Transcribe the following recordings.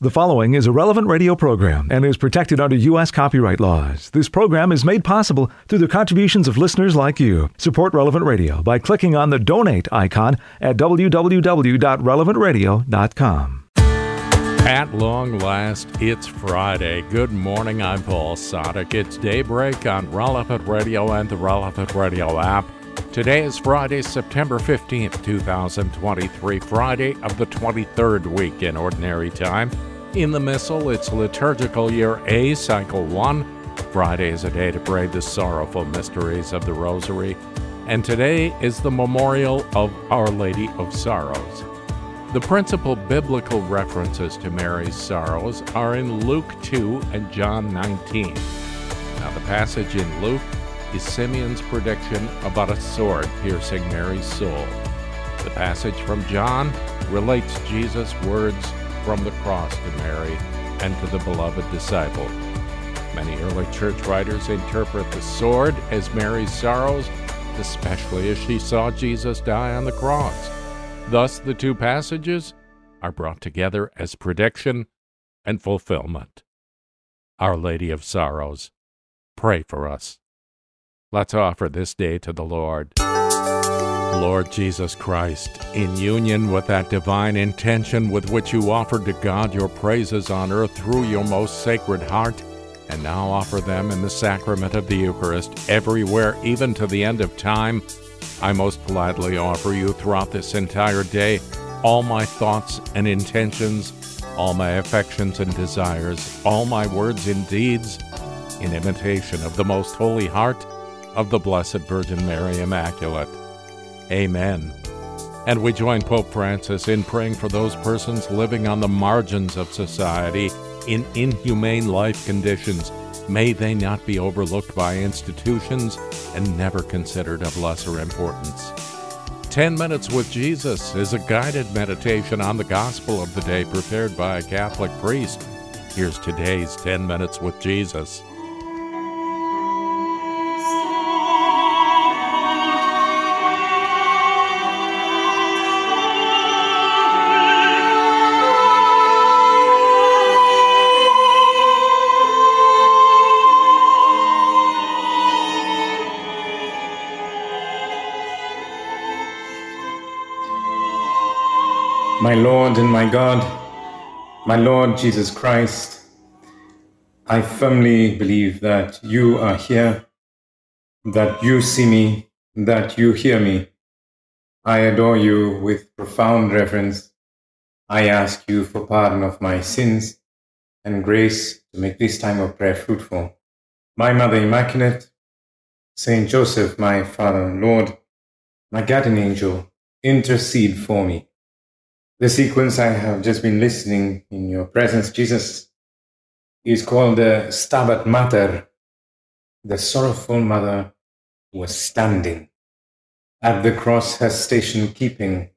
The following is a relevant radio program and is protected under U.S. copyright laws. This program is made possible through the contributions of listeners like you. Support Relevant Radio by clicking on the donate icon at www.relevantradio.com. At long last, it's Friday. Good morning, I'm Paul Sadek. It's daybreak on Relevant Radio and the Relevant Radio app. Today is Friday, September 15th, 2023, Friday of the 23rd week in Ordinary Time. In the Missal, it's liturgical year A, cycle 1. Friday is a day to pray the sorrowful mysteries of the Rosary. And today is the memorial of Our Lady of Sorrows. The principal biblical references to Mary's sorrows are in Luke 2 and John 19. Now, the passage in Luke is Simeon's prediction about a sword piercing Mary's soul. The passage from John relates Jesus' words from the cross to Mary and to the beloved disciple. Many early church writers interpret the sword as Mary's sorrows, especially as she saw Jesus die on the cross. Thus, the two passages are brought together as prediction and fulfillment. Our Lady of Sorrows, pray for us. Let's offer this day to the Lord. Lord Jesus Christ, in union with that divine intention with which you offered to God your praises on earth through your most sacred heart, and now offer them in the sacrament of the Eucharist everywhere, even to the end of time, I most gladly offer you throughout this entire day all my thoughts and intentions, all my affections and desires, all my words and deeds, in imitation of the most holy heart of the Blessed Virgin Mary Immaculate. Amen. And we join Pope Francis in praying for those persons living on the margins of society in inhumane life conditions. May they not be overlooked by institutions and never considered of lesser importance. 10 Minutes with Jesus is a guided meditation on the gospel of the day prepared by a Catholic priest. Here's today's 10 Minutes with Jesus. My Lord and my God, my Lord Jesus Christ, I firmly believe that you are here, that you see me, that you hear me. I adore you with profound reverence. I ask you for pardon of my sins and grace to make this time of prayer fruitful. My Mother Immaculate, Saint Joseph, my Father and Lord, my guardian angel, intercede for me. The sequence I have just been listening in your presence, Jesus, is called the Stabat Mater. The sorrowful mother was standing. At the cross, her station keeping,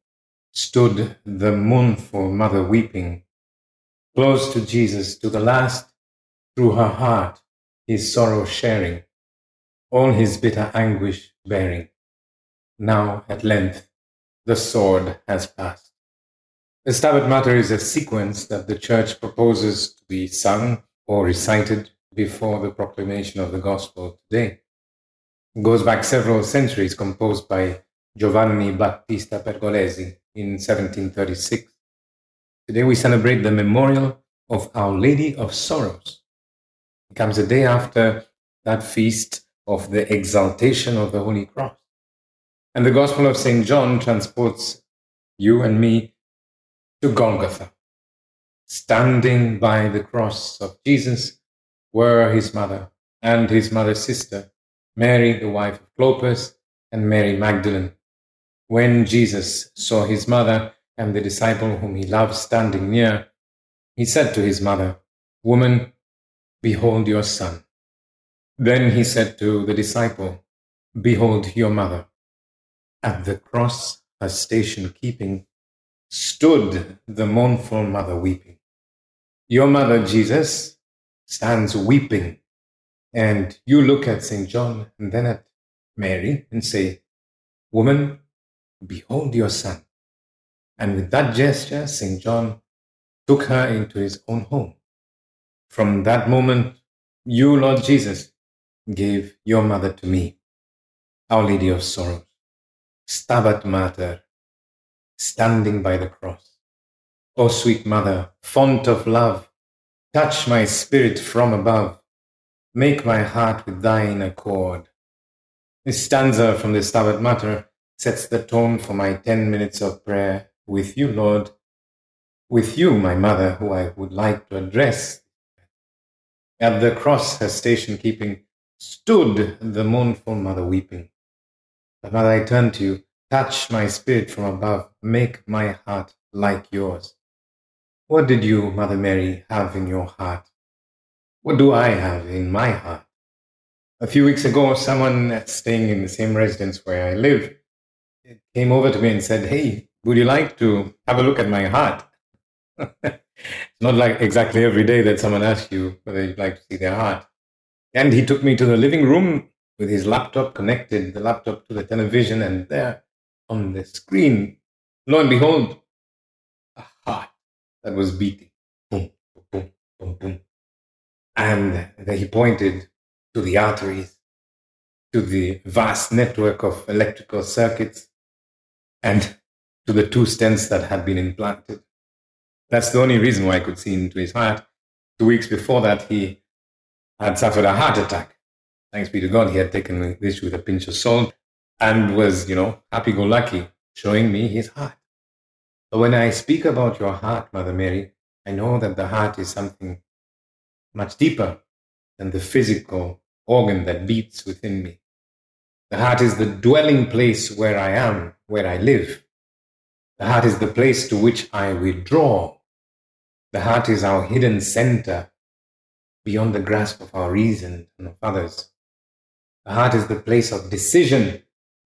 stood the mournful mother weeping. Close to Jesus to the last, through her heart, his sorrow sharing, all his bitter anguish bearing. Now, at length, the sword has passed. The Stabat Mater is a sequence that the Church proposes to be sung or recited before the proclamation of the Gospel today. It goes back several centuries, composed by Giovanni Battista Pergolesi in 1736. Today we celebrate the memorial of Our Lady of Sorrows. It comes a day after that feast of the exaltation of the Holy Cross. And the Gospel of St. John transports you and me to Golgotha. Standing by the cross of Jesus were his mother and his mother's sister, Mary, the wife of Clopas, and Mary Magdalene. When Jesus saw his mother and the disciple whom he loved standing near, he said to his mother, Woman, behold your son. Then he said to the disciple, Behold your mother. At the cross, her station keeping, stood the mournful mother weeping. Your mother, Jesus, stands weeping. And you look at St. John and then at Mary and say, Woman, behold your son. And with that gesture, St. John took her into his own home. From that moment, you, Lord Jesus, gave your mother to me, Our Lady of Sorrows, Stabat Mater, standing by the cross. O sweet mother, font of love, touch my spirit from above, make my heart with thine accord. This stanza from the Stabat Mater sets the tone for my 10 minutes of prayer with you, Lord, with you, my mother, who I would like to address. At the cross, her station keeping, stood the mournful mother weeping. But mother, I turn to you, touch my spirit from above, make my heart like yours. What did you, Mother Mary, have in your heart? What do I have in my heart? A few weeks ago, someone staying in the same residence where I live came over to me and said, Hey, would you like to have a look at my heart? it's not like exactly every day that someone asks you whether you'd like to see their heart. And he took me to the living room with his laptop connected, the laptop to the television, and there on the screen, lo and behold, a heart that was beating. Boom, boom, boom, boom. And then he pointed to the arteries, to the vast network of electrical circuits, and to the two stents that had been implanted. That's the only reason why I could see into his heart. Two weeks before that, he had suffered a heart attack. Thanks be to God, he had taken this with a pinch of salt and was, you know, happy go lucky, showing me his heart. But when I speak about your heart, Mother Mary, I know that the heart is something much deeper than the physical organ that beats within me. The heart is the dwelling place where I am, where I live. The heart is the place to which I withdraw. The heart is our hidden center beyond the grasp of our reason and of others. The heart is the place of decision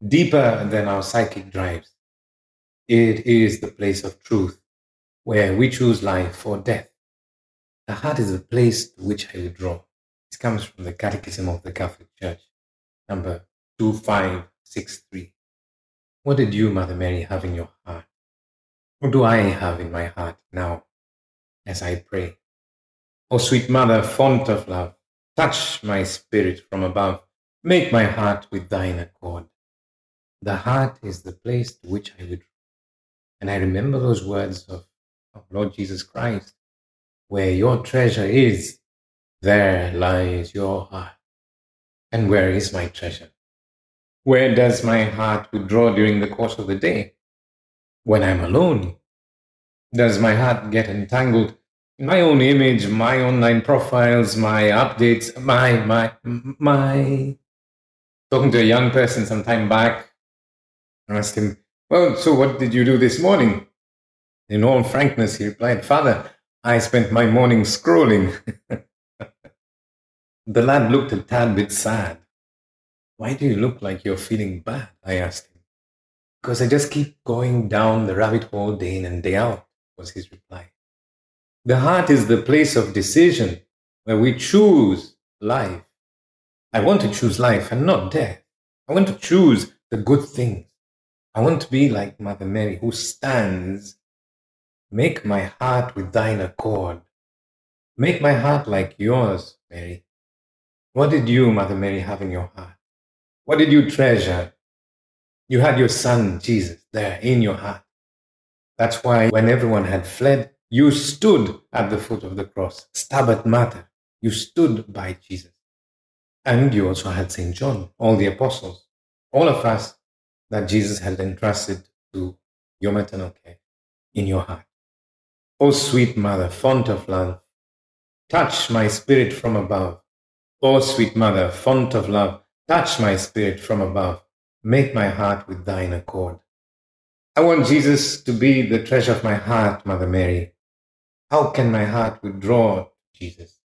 deeper than our psychic drives. It is the place of truth where we choose life or death. The heart is the place to which I withdraw. This comes from the Catechism of the Catholic Church, number 2563. What did you, Mother Mary, have in your heart? What do I have in my heart now as I pray? O sweet Mother, font of love, touch my spirit from above, make my heart with thine accord. The heart is the place to which I withdraw. And I remember those words of, of Lord Jesus Christ, where your treasure is, there lies your heart. And where is my treasure? Where does my heart withdraw during the course of the day? When I'm alone? Does my heart get entangled in my own image, my online profiles, my updates, my, my, my? Talking to a young person some time back, I asked him, Well, so what did you do this morning? In all frankness, he replied, Father, I spent my morning scrolling. the lad looked a tad bit sad. Why do you look like you're feeling bad? I asked him. Because I just keep going down the rabbit hole day in and day out, was his reply. The heart is the place of decision where we choose life. I want to choose life and not death. I want to choose the good things. I want to be like Mother Mary who stands. Make my heart with thine accord. Make my heart like yours, Mary. What did you, Mother Mary, have in your heart? What did you treasure? You had your son, Jesus, there in your heart. That's why when everyone had fled, you stood at the foot of the cross. Stabat Mater. You stood by Jesus. And you also had St. John, all the apostles, all of us that Jesus had entrusted to your maternal care in your heart. O sweet mother, font of love, touch my spirit from above. O sweet mother, font of love, Touch my spirit from above. Make my heart with thine accord. I want Jesus to be the treasure of my heart, Mother Mary. How can my heart withdraw Jesus?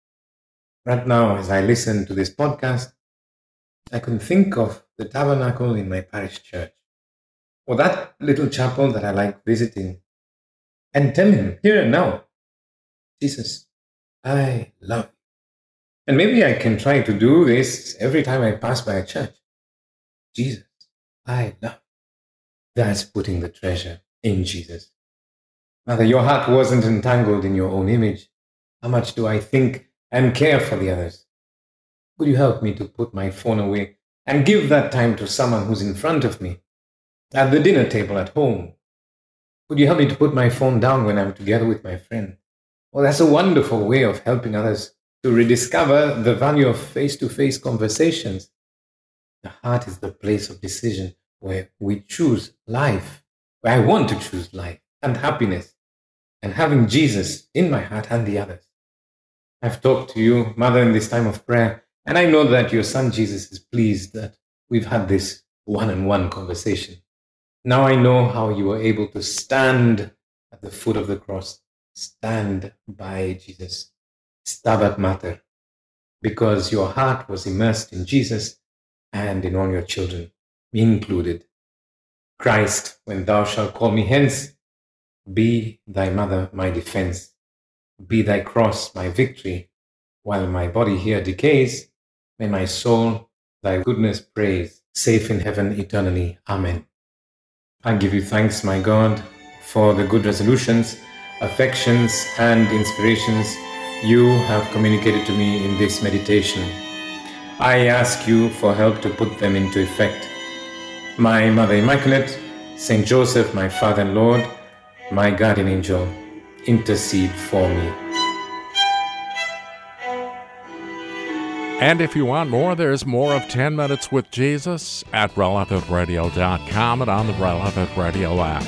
Right now, as I listen to this podcast, I can think of the tabernacle in my parish church, or that little chapel that I like visiting, and tell him here and now, Jesus, I love you. And maybe I can try to do this every time I pass by a church. Jesus, I love. That's putting the treasure in Jesus. Mother, your heart wasn't entangled in your own image. How much do I think and care for the others? Would you help me to put my phone away and give that time to someone who's in front of me at the dinner table at home? Would you help me to put my phone down when I'm together with my friend? Well, that's a wonderful way of helping others to rediscover the value of face to face conversations. The heart is the place of decision where we choose life, where I want to choose life and happiness, and having Jesus in my heart and the others. I've talked to you, Mother, in this time of prayer, and I know that your son Jesus is pleased that we've had this one on one conversation. Now I know how you were able to stand at the foot of the cross, stand by Jesus, Stabat Mater, because your heart was immersed in Jesus and in all your children, me included. Christ, when thou shalt call me hence, be thy mother my defense, be thy cross my victory, while my body here decays, may my soul thy goodness praise, safe in heaven eternally. Amen. I give you thanks, my God, for the good resolutions, affections, and inspirations you have communicated to me in this meditation. I ask you for help to put them into effect. My Mother Immaculate, Saint Joseph, my Father and Lord, my guardian angel, intercede for me. And if you want more, there's more of 10 Minutes with Jesus at relevantradio.com and on the Relevant Radio app.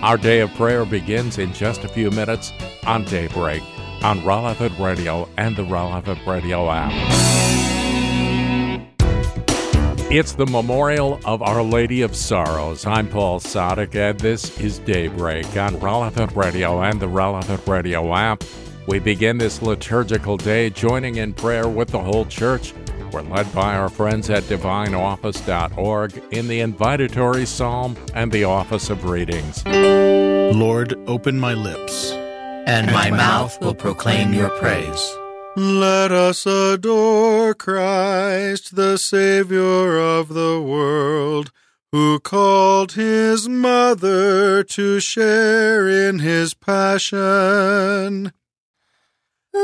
Our day of prayer begins in just a few minutes on Daybreak on Relevant Radio and the Relevant Radio app. It's the memorial of Our Lady of Sorrows. I'm Paul Sadek, and this is Daybreak on Relevant Radio and the Relevant Radio app. We begin this liturgical day joining in prayer with the whole church. We're led by our friends at divineoffice.org in the invitatory psalm and the office of readings. Lord, open my lips, and my mouth will proclaim your praise. Let us adore Christ, the Savior of the world, who called his mother to share in his passion.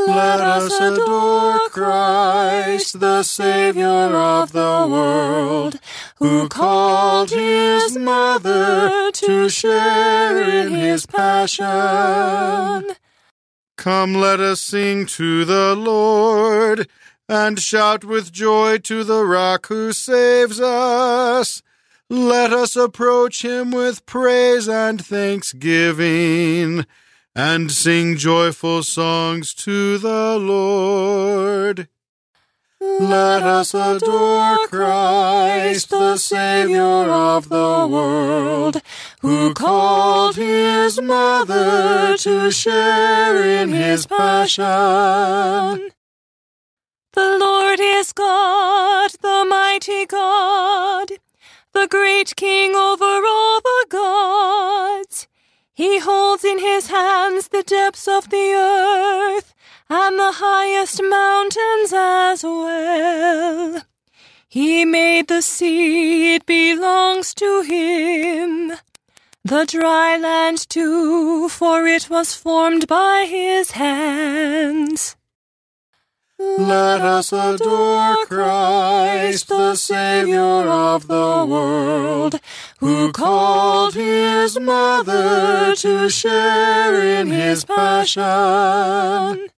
Let us adore Christ, the Savior of the world, who called his mother to share in his passion. Come, let us sing to the Lord, and shout with joy to the rock who saves us. Let us approach him with praise and thanksgiving and sing joyful songs to the Lord. Let us adore Christ, the Savior of the world, who called his mother to share in his passion. The Lord is God, the mighty God, the great King over all the gods. He holds in his hands the depths of the earth and the highest mountains as well. He made the sea, it belongs to him. The dry land too, for it was formed by his hands. Let us adore Christ, the Savior of the world, who called his mother to share in his passion.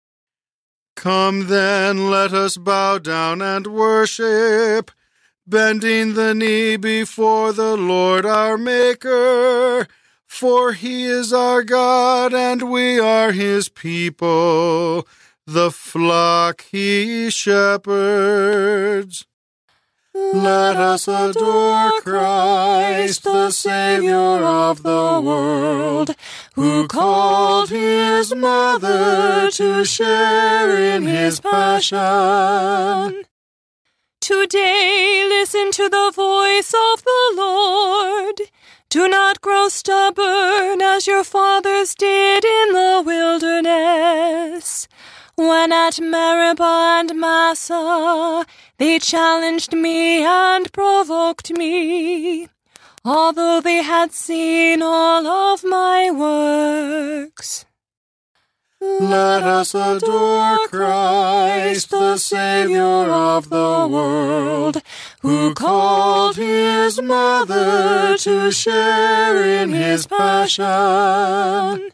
Come then, let us bow down and worship, bending the knee before the Lord our Maker. For he is our God, and we are his people the flock he shepherds. Let us adore Christ, the Savior of the world, who called his mother to share in his passion. Today listen to the voice of the Lord. Do not grow stubborn as your fathers did in the wilderness when at Meribah and Massah they challenged me and provoked me. although they had seen all of my works. Let us adore Christ, the Savior of the world, who called his mother to share in his passion.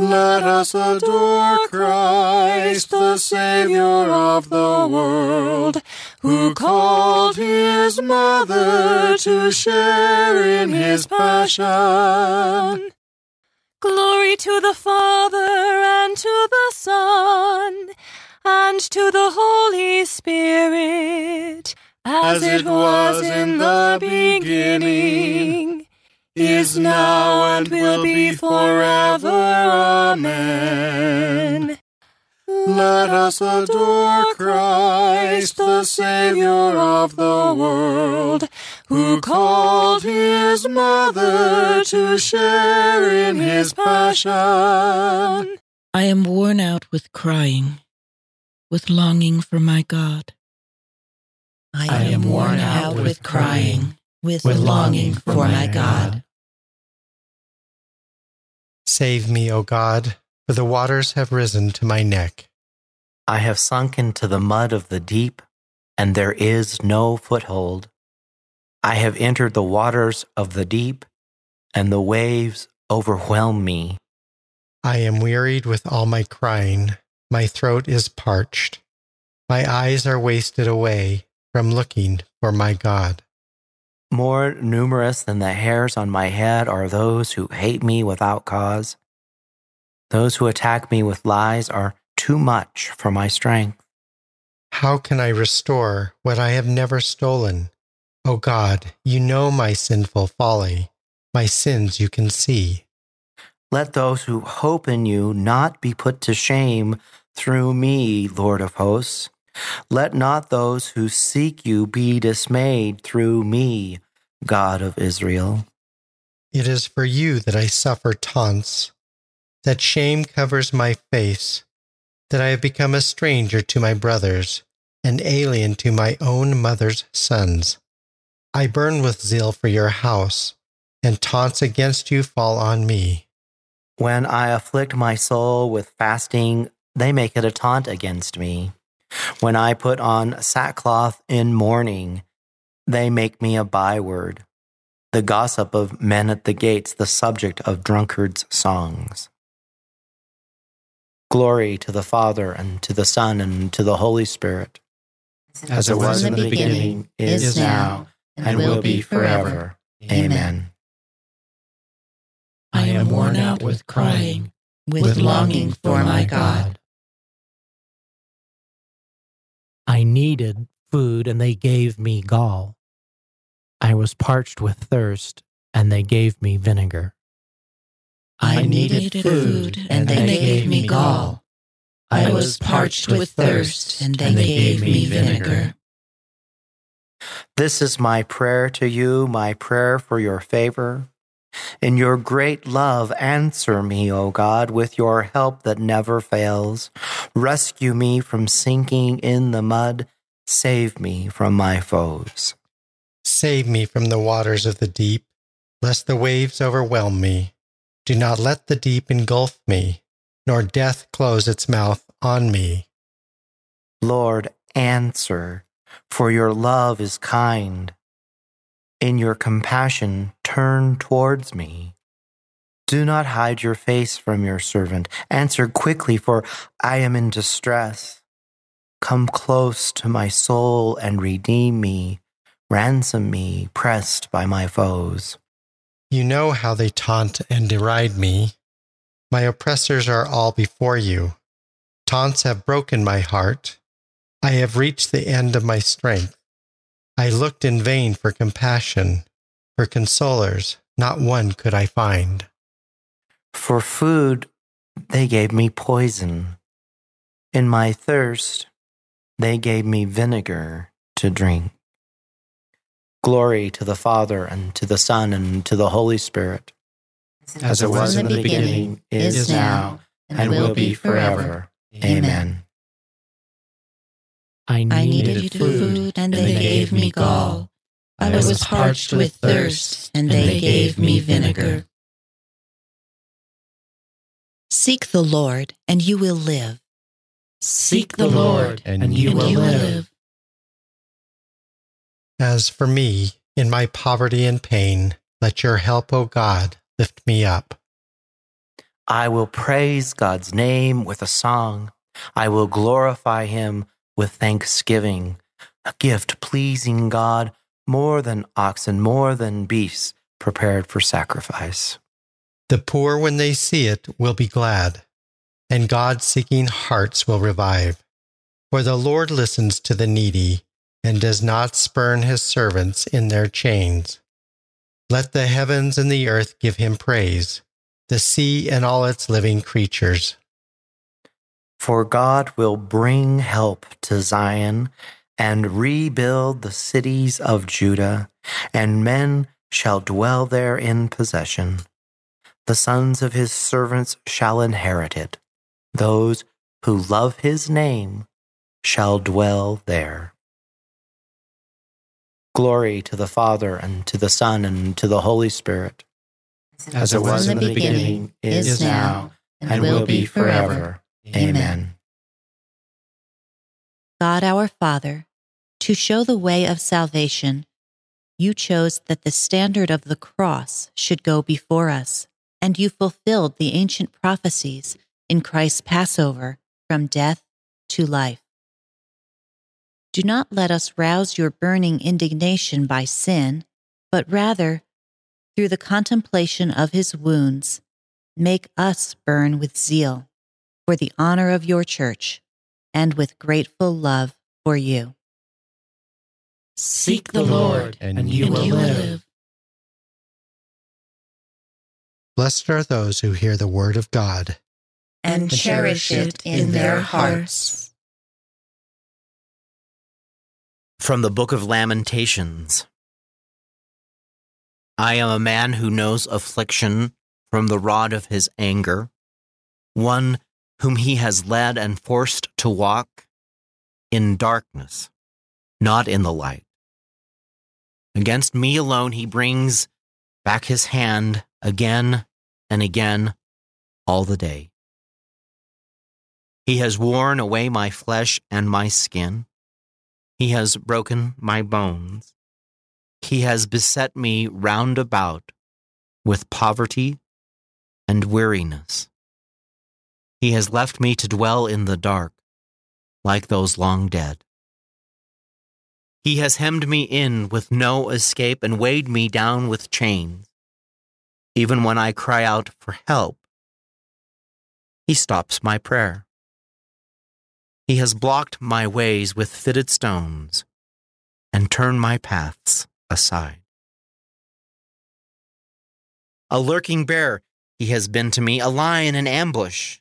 Let us adore Christ, the Savior of the world, who called his mother to share in his passion. Glory to the Father and to the Son and to the Holy Spirit, as, it was in the beginning is now and will be forever. Amen. Let us adore Christ, the Savior of the world, who called his mother to share in his passion. I am worn out with crying, with longing for my God. I am worn out with crying, with longing for my God. Save me, O God, for the waters have risen to my neck. I have sunk into the mud of the deep, and there is no foothold. I have entered the waters of the deep, and the waves overwhelm me. I am wearied with all my crying. My throat is parched. My eyes are wasted away from looking for my God. More numerous than the hairs on my head are those who hate me without cause. Those who attack me with lies are too much for my strength. How can I restore what I have never stolen? O God, you know my sinful folly. My sins you can see. Let those who hope in you not be put to shame through me, Lord of hosts. Let not those who seek you be dismayed through me, God of Israel. It is for you that I suffer taunts, that shame covers my face, that I have become a stranger to my brothers, and alien to my own mother's sons. I burn with zeal for your house, and taunts against you fall on me. When I afflict my soul with fasting, they make it a taunt against me. When I put on sackcloth in mourning, they make me a byword, the gossip of men at the gates, the subject of drunkards' songs. Glory to the Father, and to the Son, and to the Holy Spirit, As it was in the beginning, is now, and will be forever. Amen. I am worn out with crying, with longing for my God. I needed food, and they gave me gall. I was parched with thirst, and they gave me vinegar. I needed food, and they gave me gall. I was parched with thirst, and they gave me vinegar. This is my prayer to you, my prayer for your favor. In your great love, answer me, O God, with your help that never fails. Rescue me from sinking in the mud. Save me from my foes. Save me from the waters of the deep, lest the waves overwhelm me. Do not let the deep engulf me, nor death close its mouth on me. Lord, answer, for your love is kind. In your compassion, turn towards me. Do not hide your face from your servant. Answer quickly, for I am in distress. Come close to my soul and redeem me. Ransom me, pressed by my foes. You know how they taunt and deride me. My oppressors are all before you. Taunts have broken my heart. I have reached the end of my strength. I looked in vain for compassion, for consolers, not one could I find. For food, they gave me poison. In my thirst, they gave me vinegar to drink. Glory to the Father, and to the Son, and to the Holy Spirit, as it was in the beginning, is now, and will be forever. Amen. I I needed, needed food, and they gave me gall. I was parched with thirst, and they gave me vinegar. Seek the Lord, and you will live. Seek the Lord, and you will live. As for me, in my poverty and pain, let your help, O God, lift me up. I will praise God's name with a song. I will glorify him with thanksgiving, a gift pleasing God more than oxen, more than beasts prepared for sacrifice. The poor, when they see it, will be glad, and God seeking hearts will revive. For the Lord listens to the needy and does not spurn his servants in their chains. Let the heavens and the earth give him praise, the sea and all its living creatures. For God will bring help to Zion and rebuild the cities of Judah, and men shall dwell there in possession. The sons of his servants shall inherit it. Those who love his name shall dwell there. Glory to the Father, and to the Son, and to the Holy Spirit, as it was in the beginning, is now, and will be forever. Amen. God our Father, to show the way of salvation, you chose that the standard of the cross should go before us, and you fulfilled the ancient prophecies in Christ's Passover from death to life. Do not let us rouse your burning indignation by sin, but rather, through the contemplation of his wounds, make us burn with zeal for the honor of your church and with grateful love for you. Seek the Lord, and you will live. Blessed are those who hear the word of God And cherish it in their hearts. From the Book of Lamentations I am a man who knows affliction from the rod of his anger, one whom he has led and forced to walk in darkness, not in the light. Against me alone he brings back his hand again and again all the day. He has worn away my flesh and my skin. He has broken my bones. He has beset me round about with poverty and weariness. He has left me to dwell in the dark, like those long dead. He has hemmed me in with no escape and weighed me down with chains. Even when I cry out for help, he stops my prayer. He has blocked my ways with fitted stones and turned my paths aside. A lurking bear he has been to me, a lion in ambush.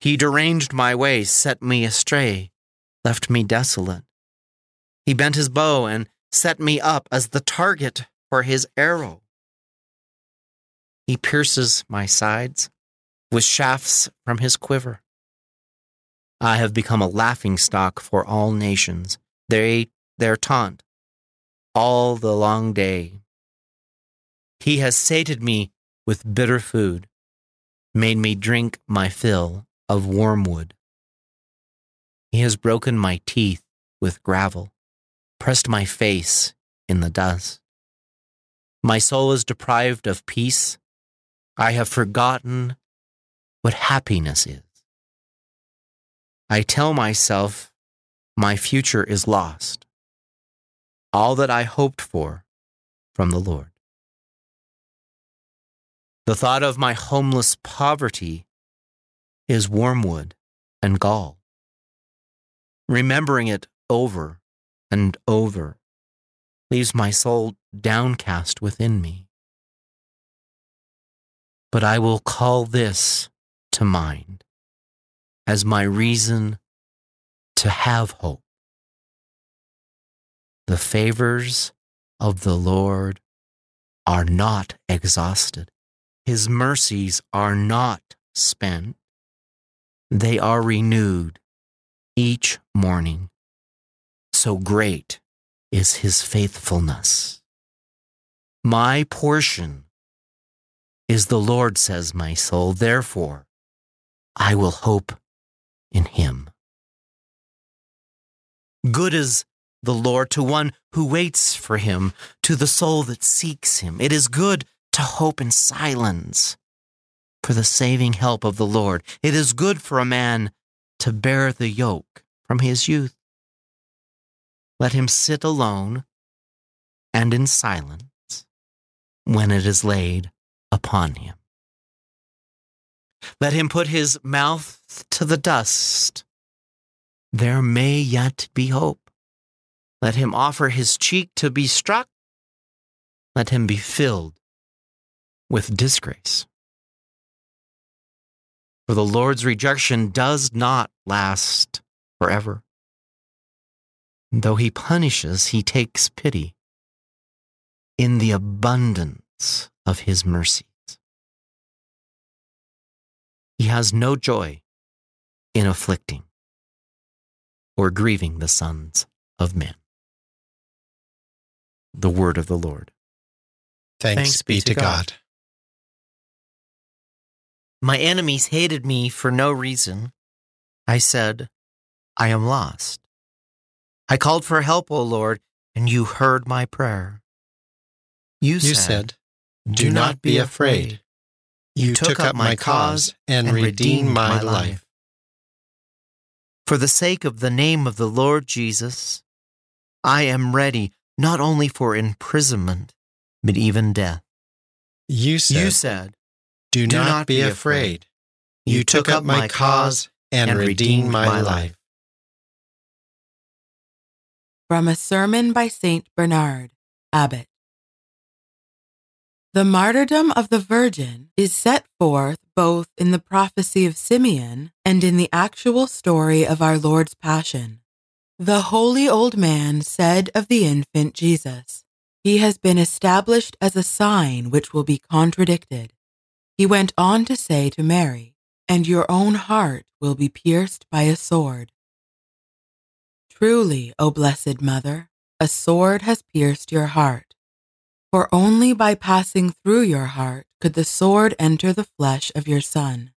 He deranged my ways, set me astray, left me desolate. He bent his bow and set me up as the target for his arrow. He pierces my sides with shafts from his quiver. I have become a laughing stock for all nations. They their taunt all the long day. He has sated me with bitter food, made me drink my fill of wormwood. He has broken my teeth with gravel, pressed my face in the dust. My soul is deprived of peace. I have forgotten what happiness is. I tell myself my future is lost, all that I hoped for from the Lord. The thought of my homeless poverty is wormwood and gall. Remembering it over and over leaves my soul downcast within me. But I will call this to mind as my reason to have hope. The favors of the Lord are not exhausted. His mercies are not spent. They are renewed each morning. So great is his faithfulness. My portion is the Lord, says my soul. Therefore, I will hope in him. Good is the Lord to one who waits for him, to the soul that seeks him. It is good to hope in silence for the saving help of the Lord. It is good for a man to bear the yoke from his youth. Let him sit alone and in silence when it is laid upon him. Let him put his mouth to the dust. There may yet be hope. Let him offer his cheek to be struck. Let him be filled with disgrace. For the Lord's rejection does not last forever. Though he punishes, he takes pity in the abundance of his mercies. He has no joy in afflicting or grieving the sons of men. The word of the Lord. Thanks, Thanks be to God. God. My enemies hated me for no reason. I said, I am lost. I called for help, O Lord, and you heard my prayer. You, you said, said, Do not be afraid. You took up my cause and redeemed my life. For the sake of the name of the Lord Jesus, I am ready not only for imprisonment, but even death. You said, you said Do, not, not be afraid. You took up my cause and redeemed my life. From a sermon by St. Bernard, Abbot. The martyrdom of the Virgin is set forth both in the prophecy of Simeon and in the actual story of our Lord's Passion. The holy old man said of the infant Jesus, He has been established as a sign which will be contradicted. He went on to say to Mary, And your own heart will be pierced by a sword. Truly, O blessed Mother, a sword has pierced your heart. For only by passing through your heart could the sword enter the flesh of your Son.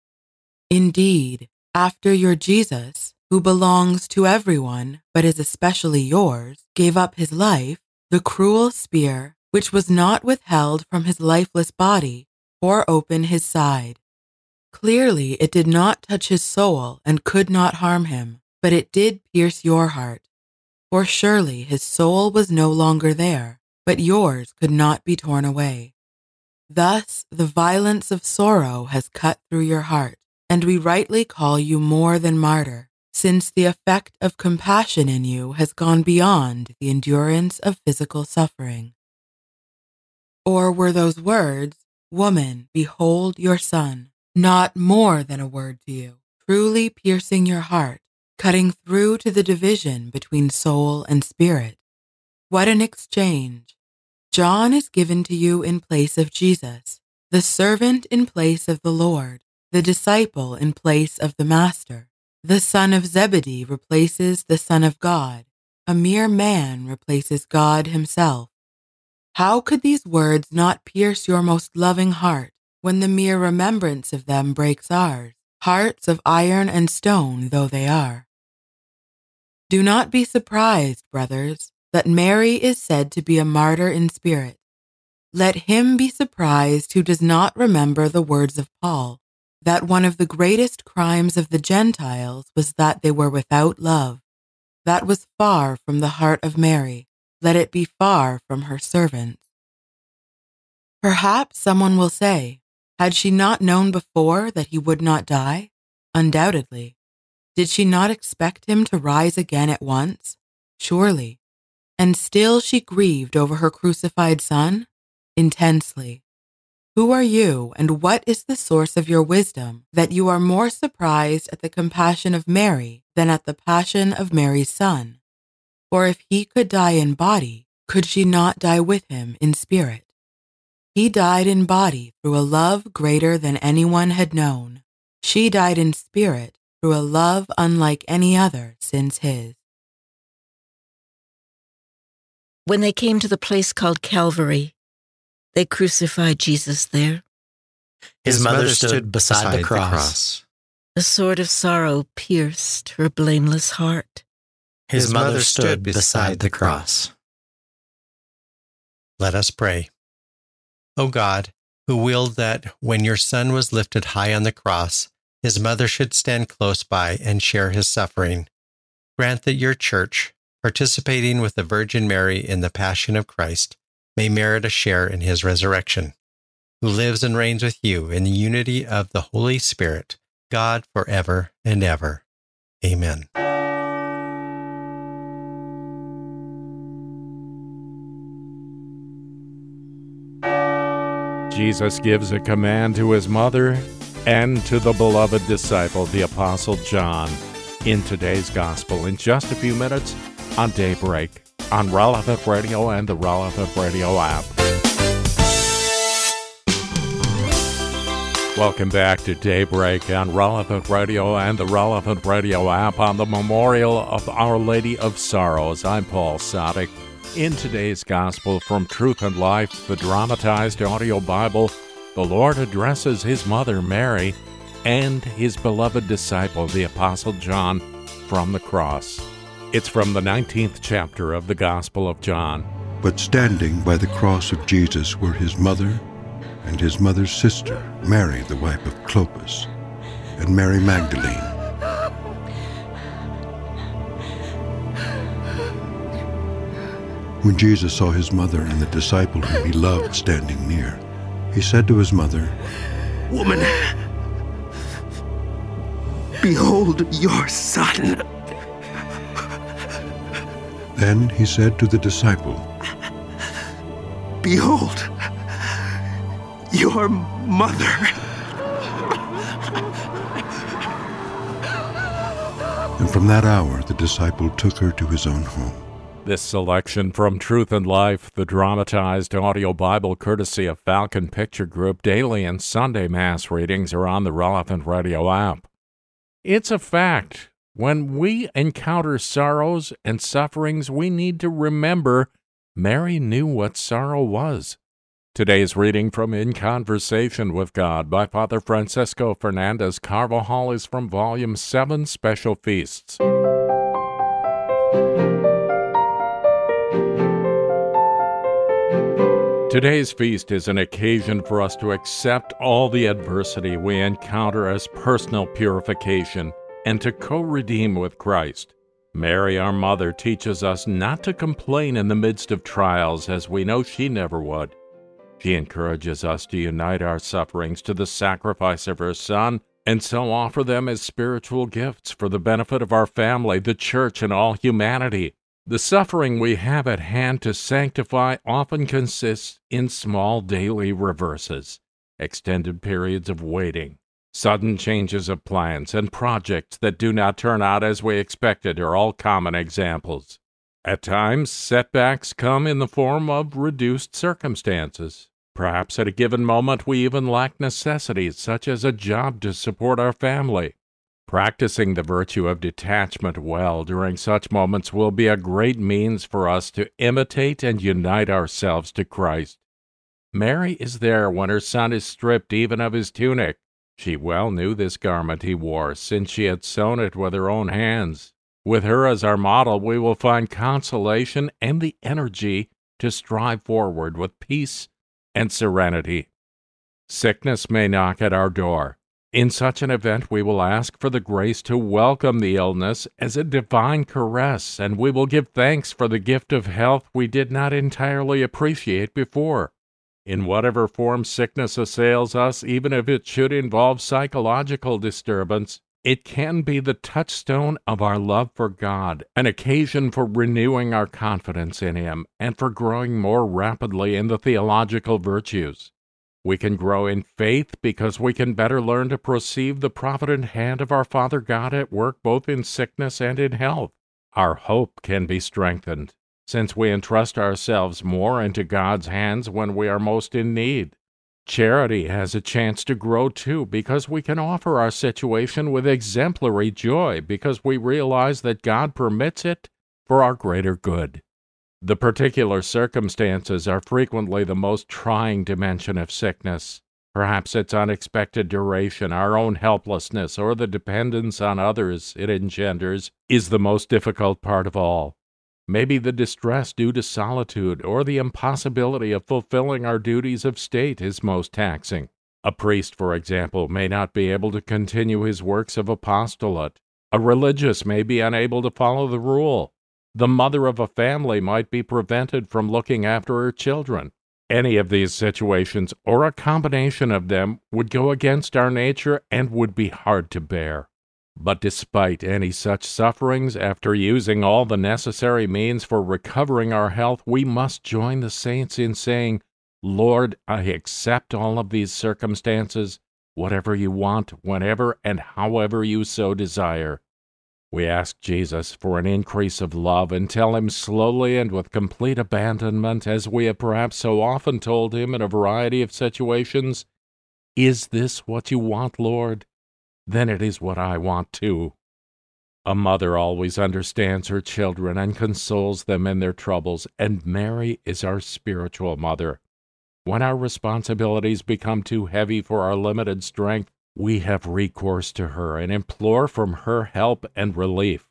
Indeed, after your Jesus, who belongs to everyone but is especially yours, gave up his life, the cruel spear, which was not withheld from his lifeless body, tore open his side. Clearly, it did not touch his soul and could not harm him, but it did pierce your heart. For surely his soul was no longer there but yours could not be torn away. Thus the violence of sorrow has cut through your heart, and we rightly call you more than martyr, since the effect of compassion in you has gone beyond the endurance of physical suffering. Or were those words, Woman, behold your son, not more than a word to you, truly piercing your heart, cutting through to the division between soul and spirit? What an exchange! John is given to you in place of Jesus, the servant in place of the Lord, the disciple in place of the Master. The son of Zebedee replaces the Son of God. A mere man replaces God himself. How could these words not pierce your most loving heart when the mere remembrance of them breaks ours, hearts of iron and stone though they are? Do not be surprised, brothers, that Mary is said to be a martyr in spirit. Let him be surprised who does not remember the words of Paul, that one of the greatest crimes of the Gentiles was that they were without love. That was far from the heart of Mary. Let it be far from her servants. Perhaps someone will say, had she not known before that he would not die? Undoubtedly. Did she not expect him to rise again at once? Surely. And still she grieved over her crucified son? Intensely. Who are you, and what is the source of your wisdom, that you are more surprised at the compassion of Mary than at the passion of Mary's son? For if he could die in body, could she not die with him in spirit? He died in body through a love greater than anyone had known. She died in spirit through a love unlike any other since his. When they came to the place called Calvary, they crucified Jesus there. His, mother, stood beside, the, cross. The sword of sorrow pierced her blameless heart. His, mother stood beside the cross. Let us pray. O God, who willed that when your Son was lifted high on the cross, his mother should stand close by and share his suffering, grant that your church, participating with the Virgin Mary in the Passion of Christ, may merit a share in his resurrection, who lives and reigns with you in the unity of the Holy Spirit, God forever and ever. Amen. Jesus gives a command to his mother and to the beloved disciple, the Apostle John, in today's Gospel in just a few minutes on Daybreak on Relevant Radio and the Relevant Radio app. Welcome back to Daybreak on Relevant Radio and the Relevant Radio app on the memorial of Our Lady of Sorrows. I'm Paul Sadek. In today's Gospel from Truth and Life, the dramatized audio Bible, the Lord addresses his mother Mary and his beloved disciple, the Apostle John, from the cross. It's from the 19th chapter of the Gospel of John. But standing by the cross of Jesus were his mother and his mother's sister, Mary, the wife of Clopas, and Mary Magdalene. When Jesus saw his mother and the disciple whom he loved standing near, he said to his mother, Woman, behold your son. Then he said to the disciple, Behold, your mother. And from that hour the disciple took her to his own home. This selection from Truth and Life, the dramatized audio Bible courtesy of Falcon Picture Group, daily and Sunday Mass readings are on the Relevant Radio app. It's a fact when we encounter sorrows and sufferings, we need to remember Mary knew what sorrow was. Today's reading from In Conversation with God by Father Francisco Fernandez Carvajal is from Volume 7 Special Feasts. Today's feast is an occasion for us to accept all the adversity we encounter as personal purification and to co redeem with Christ. Mary, our mother, teaches us not to complain in the midst of trials, as we know she never would. She encourages us to unite our sufferings to the sacrifice of her Son, and so offer them as spiritual gifts for the benefit of our family, the church, and all humanity. The suffering we have at hand to sanctify often consists in small daily reverses, extended periods of waiting, Sudden changes of plans and projects that do not turn out as we expected are all common examples. At times, setbacks come in the form of reduced circumstances. Perhaps at a given moment we even lack necessities such as a job to support our family. Practicing the virtue of detachment well during such moments will be a great means for us to imitate and unite ourselves to Christ. Mary is there when her son is stripped even of his tunic she well knew this garment he wore, since she had sewn it with her own hands. With her as our model, we will find consolation and the energy to strive forward with peace and serenity. Sickness may knock at our door. In such an event, we will ask for the grace to welcome the illness as a divine caress, and we will give thanks for the gift of health we did not entirely appreciate before. In whatever form sickness assails us, even if it should involve psychological disturbance, it can be the touchstone of our love for God, an occasion for renewing our confidence in Him, and for growing more rapidly in the theological virtues. We can grow in faith because we can better learn to perceive the provident hand of our Father God at work both in sickness and in health. Our hope can be strengthened since we entrust ourselves more into God's hands when we are most in need. Charity has a chance to grow too because we can offer our situation with exemplary joy because we realize that God permits it for our greater good. The particular circumstances are frequently the most trying dimension of sickness. Perhaps its unexpected duration, our own helplessness, or the dependence on others it engenders is the most difficult part of all. Maybe the distress due to solitude or the impossibility of fulfilling our duties of state is most taxing. A priest, for example, may not be able to continue his works of apostolate. A religious may be unable to follow the rule. The mother of a family might be prevented from looking after her children. Any of these situations, or a combination of them, would go against our nature and would be hard to bear. But despite any such sufferings, after using all the necessary means for recovering our health, we must join the saints in saying, Lord, I accept all of these circumstances, whatever you want, whenever and however you so desire. We ask Jesus for an increase of love and tell him slowly and with complete abandonment, as we have perhaps so often told him in a variety of situations, Is this what you want, Lord? Then it is what I want too. A mother always understands her children and consoles them in their troubles, and Mary is our spiritual mother. When our responsibilities become too heavy for our limited strength, we have recourse to her and implore from her help and relief.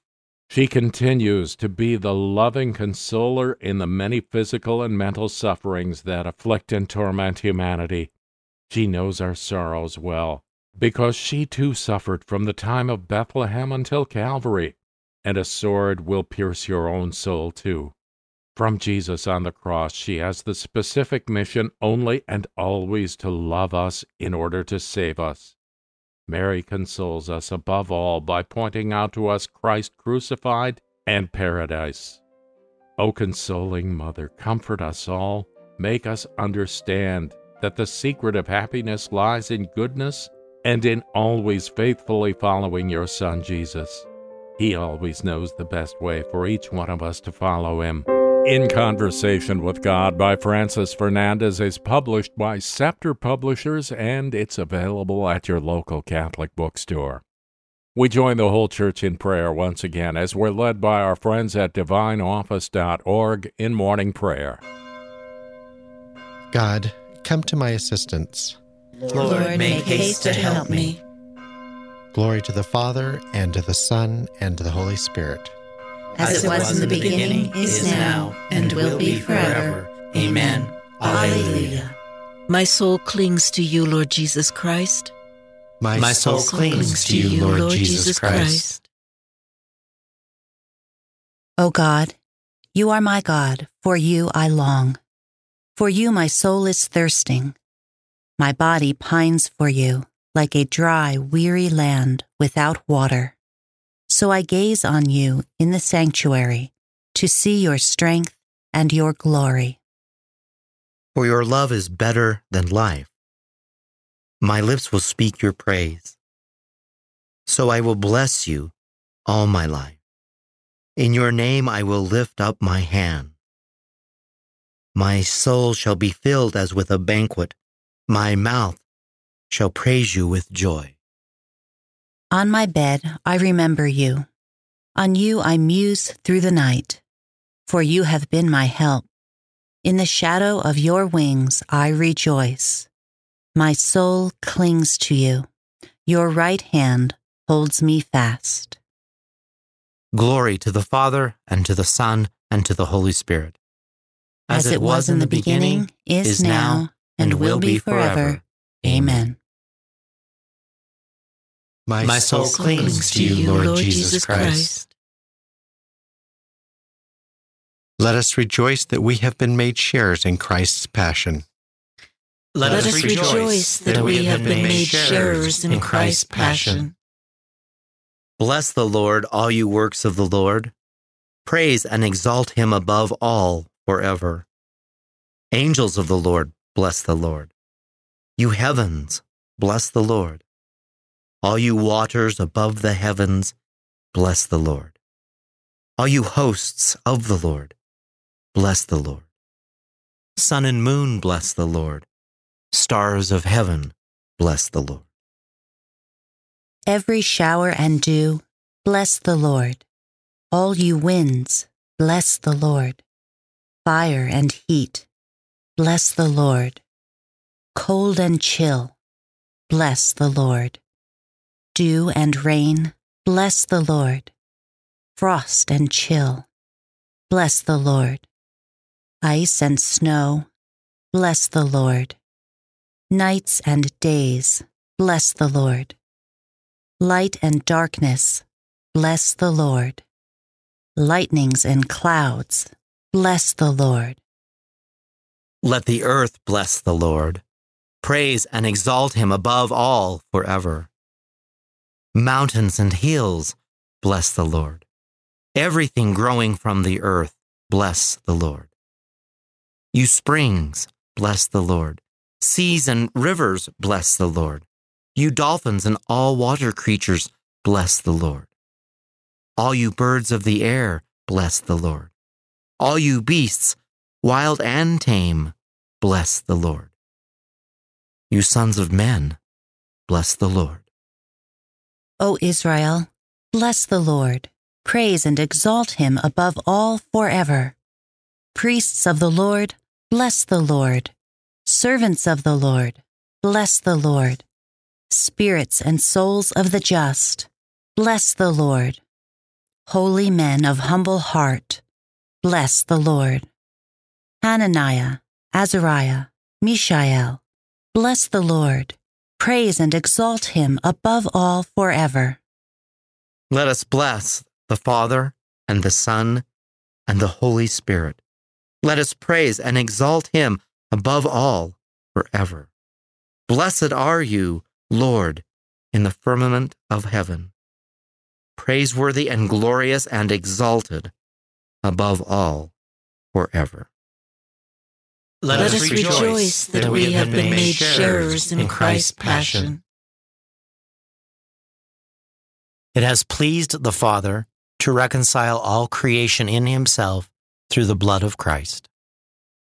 She continues to be the loving consoler in the many physical and mental sufferings that afflict and torment humanity. She knows our sorrows well, because she too suffered from the time of Bethlehem until Calvary, and a sword will pierce your own soul too. From Jesus on the cross, she has the specific mission only and always to love us in order to save us. Mary consoles us above all by pointing out to us Christ crucified and paradise. O consoling Mother, comfort us all, make us understand that the secret of happiness lies in goodness and in always faithfully following your Son Jesus. He always knows the best way for each one of us to follow him. In Conversation with God by Francis Fernandez is published by Scepter Publishers and it's available at your local Catholic bookstore. We join the whole church in prayer once again as we're led by our friends at divineoffice.org in morning prayer. God, come to my assistance. Lord, make haste to help me. Glory to the Father, and to the Son, and to the Holy Spirit. As it was in the beginning, is now, and will be forever. Amen. Alleluia. My soul clings to you, Lord Jesus Christ. My, My soul clings to you, Lord Jesus Christ. O God, you are my God, for you I long. For you my soul is thirsting. My body pines for you, like a dry, weary land without water. So I gaze on you in the sanctuary to see your strength and your glory. For your love is better than life. My lips will speak your praise. So I will bless you all my life. In your name I will lift up my hand. My soul shall be filled as with a banquet. My mouth shall praise you with joy. On my bed I remember you. On you I muse through the night. For you have been my help. In the shadow of your wings I rejoice. My soul clings to you. Your right hand holds me fast. Glory to the Father, and to the Son, and to the Holy Spirit. As, it was in the beginning, is now, and will be forever. Amen. My soul clings to you, Lord Jesus Christ. Let us rejoice that we have been made sharers in Christ's passion. Let, us rejoice that we have been made sharers in Christ's passion. Bless the Lord, all you works of the Lord. Praise and exalt him above all forever. Angels of the Lord, bless the Lord. You heavens, bless the Lord. All you waters above the heavens, bless the Lord. All you hosts of the Lord, bless the Lord. Sun and moon, bless the Lord. Stars of heaven, bless the Lord. Every shower and dew, bless the Lord. All you winds, bless the Lord. Fire and heat, bless the Lord. Cold and chill, bless the Lord. Dew and rain, bless the Lord. Frost and chill, bless the Lord. Ice and snow, bless the Lord. Nights and days, bless the Lord. Light and darkness, bless the Lord. Lightnings and clouds, bless the Lord. Let the earth bless the Lord. Praise and exalt him above all forever. Mountains and hills, bless the Lord. Everything growing from the earth, bless the Lord. You springs, bless the Lord. Seas and rivers, bless the Lord. You dolphins and all water creatures, bless the Lord. All you birds of the air, bless the Lord. All you beasts, wild and tame, bless the Lord. You sons of men, bless the Lord. O Israel, bless the Lord. Praise and exalt him above all forever. Priests of the Lord, bless the Lord. Servants of the Lord, bless the Lord. Spirits and souls of the just, bless the Lord. Holy men of humble heart, bless the Lord. Hananiah, Azariah, Mishael, bless the Lord. Praise and exalt him above all forever. Let us bless the Father and the Son and the Holy Spirit. Let us praise and exalt him above all forever. Blessed are you, Lord, in the firmament of heaven, praiseworthy and glorious and exalted above all forever. Let, Let us rejoice that we have been made sharers in Christ's passion. It has pleased the Father to reconcile all creation in himself through the blood of Christ.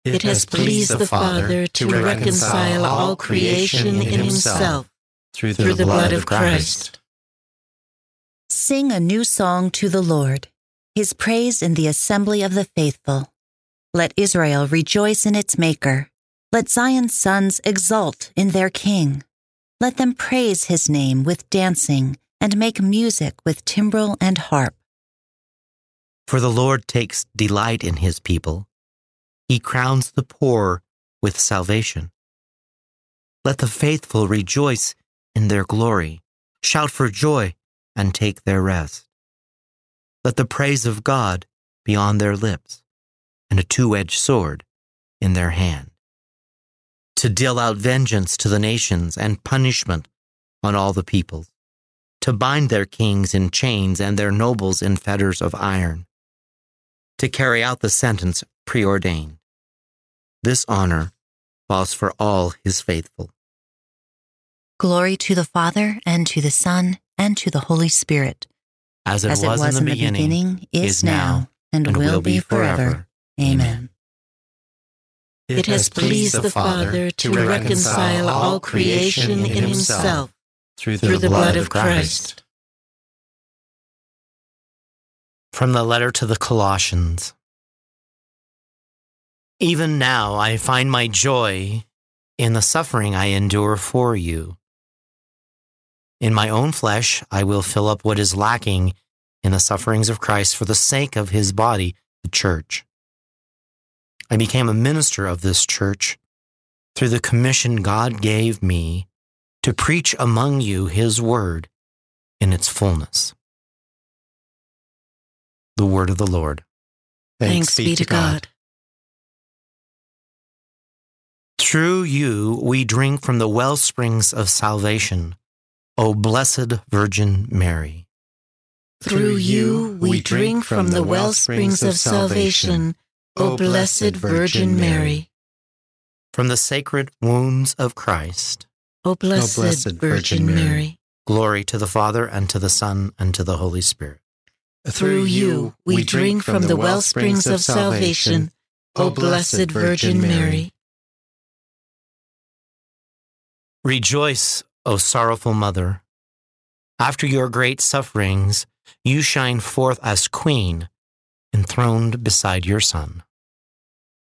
It has pleased the Father to reconcile all creation in himself through the, blood of Christ. Sing a new song to the Lord, his praise in the assembly of the faithful. Let Israel rejoice in its Maker. Let Zion's sons exult in their King. Let them praise his name with dancing and make music with timbrel and harp. For the Lord takes delight in his people. He crowns the poor with salvation. Let the faithful rejoice in their glory, shout for joy, and take their rest. Let the praise of God be on their lips and a two edged sword in their hand, to deal out vengeance to the nations and punishment on all the peoples, to bind their kings in chains and their nobles in fetters of iron, to carry out the sentence preordained. This honor falls for all his faithful. Glory to the Father, and to the Son, and to the Holy Spirit. As it, As was, it was in the beginning, beginning is, now, and, and will be forever. Amen. It has pleased the Father to reconcile all creation in himself through through the blood of Christ. From the letter to the Colossians. Even now I find my joy in the suffering I endure for you. In my own flesh, I will fill up what is lacking in the sufferings of Christ for the sake of his body, the church. I became a minister of this church through the commission God gave me to preach among you his word in its fullness. The word of the Lord. Thanks, be to God. Through you we drink from the well springs of salvation, O blessed Virgin Mary. Through you we drink from the well springs of salvation, O blessed Virgin Mary. From the sacred wounds of Christ, O blessed, Blessed Virgin. Mary, glory to the Father, and to the Son, and to the Holy Spirit. through you we drink from the well springs of salvation. O blessed Virgin Mary. Rejoice, O sorrowful mother. After your great sufferings, you shine forth as queen, enthroned beside your Son.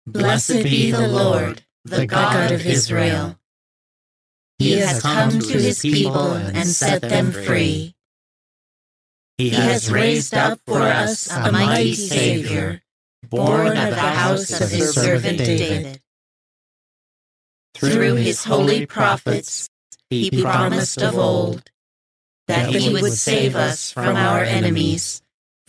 Blessed be the Lord, the God of Israel. He has come to his people and set them free. He has raised up for us a mighty Savior, born of the house of his servant David. Through his holy prophets, he promised of old that he would save us from our enemies,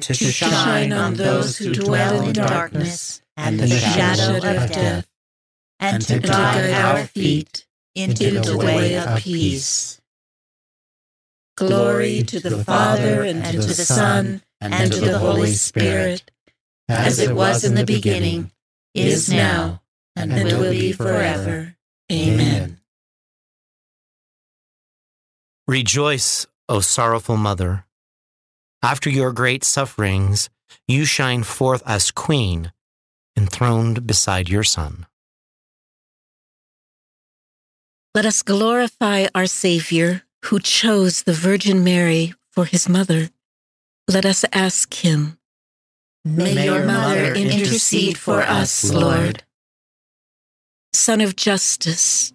to shine on those who dwell in darkness and the shadow of death, and to guide our feet into the way of peace. Glory to the Father, and to the Son, and to the Holy Spirit, as it was in the beginning, is now, and will be forever. Amen. Rejoice, O sorrowful mother. After your great sufferings, you shine forth as queen, enthroned beside your Sun. Let us glorify our Savior, who chose the Virgin Mary for his mother. Let us ask him, May, your mother intercede for us, Lord. Son of justice,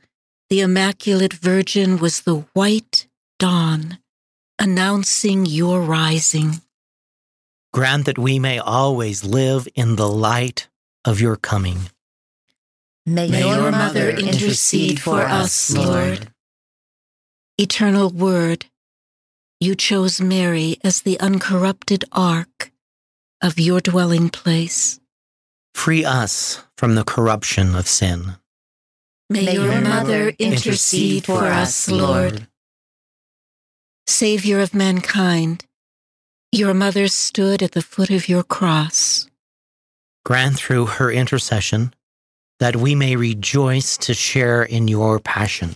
the Immaculate Virgin was the white dawn announcing your rising. Grant that we may always live in the light of your coming. May, your mother intercede for us, Lord. Eternal Word, you chose Mary as the uncorrupted ark of your dwelling place. Free us from the corruption of sin. May, your mother intercede for us, Lord. Savior of mankind, your mother stood at the foot of your cross. Grant through her intercession that we may rejoice to share in your passion.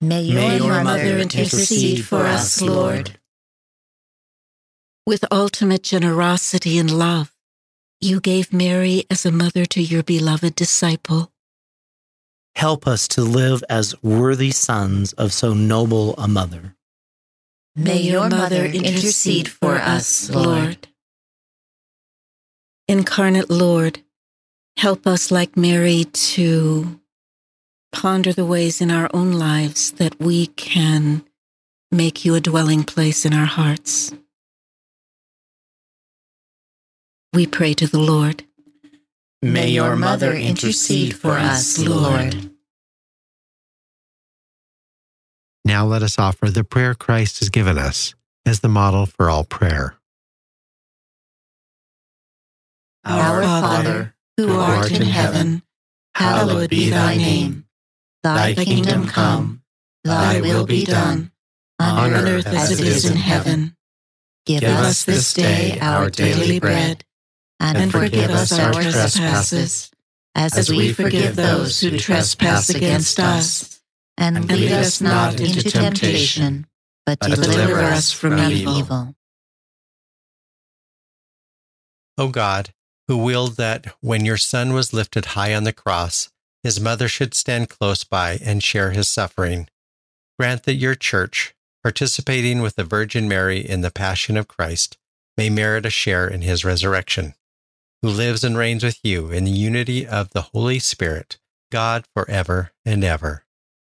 May your, May mother, your mother intercede for us, Lord. With ultimate generosity and love, you gave Mary as a mother to your beloved disciple. Help us to live as worthy sons of so noble a mother. May your mother intercede for us, Lord. Incarnate Lord, help us like Mary to ponder the ways in our own lives that we can make you a dwelling place in our hearts. We pray to the Lord. May your mother intercede for us, Lord. Now let us offer the prayer Christ has given us as the model for all prayer. Our Father, who art in heaven, hallowed be thy name. Thy kingdom come, thy will be done, on earth as it is in heaven. Give us this day our daily bread, and forgive us our trespasses, as we forgive those who trespass against us. And lead us not into temptation, but deliver us from evil. O God, who willed that when your Son was lifted high on the cross, his mother should stand close by and share his suffering, Grant that your church, participating with the Virgin Mary in the Passion of Christ, may merit a share in his resurrection, who lives and reigns with you in the unity of the Holy Spirit, God forever and ever.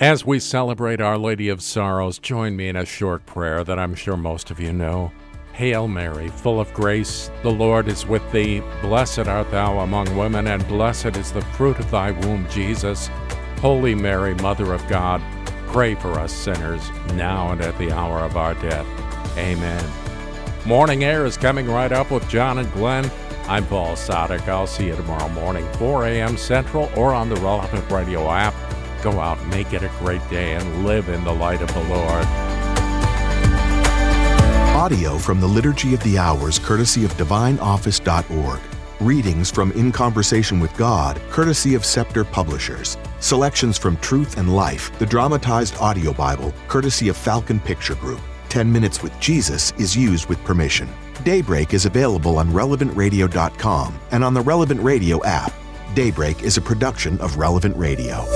As we celebrate Our Lady of Sorrows, join me in a short prayer that I'm sure most of you know. Hail Mary, full of grace, the Lord is with thee. Blessed art thou among women, and blessed is the fruit of thy womb, Jesus. Holy Mary, Mother of God, pray for us sinners, now and at the hour of our death. Amen. Morning Air is coming right up with John and Glenn. I'm Paul Sadek. I'll see you tomorrow morning, 4 a.m. Central, or on the relevant radio app. Go out, make it a great day, and live in the light of the Lord. Audio from the Liturgy of the Hours, courtesy of DivineOffice.org. Readings from In Conversation with God, courtesy of Scepter Publishers. Selections from Truth and Life, the dramatized audio Bible, courtesy of Falcon Picture Group. 10 Minutes with Jesus is used with permission. Daybreak is available on relevantradio.com and on the Relevant Radio app. Daybreak is a production of Relevant Radio.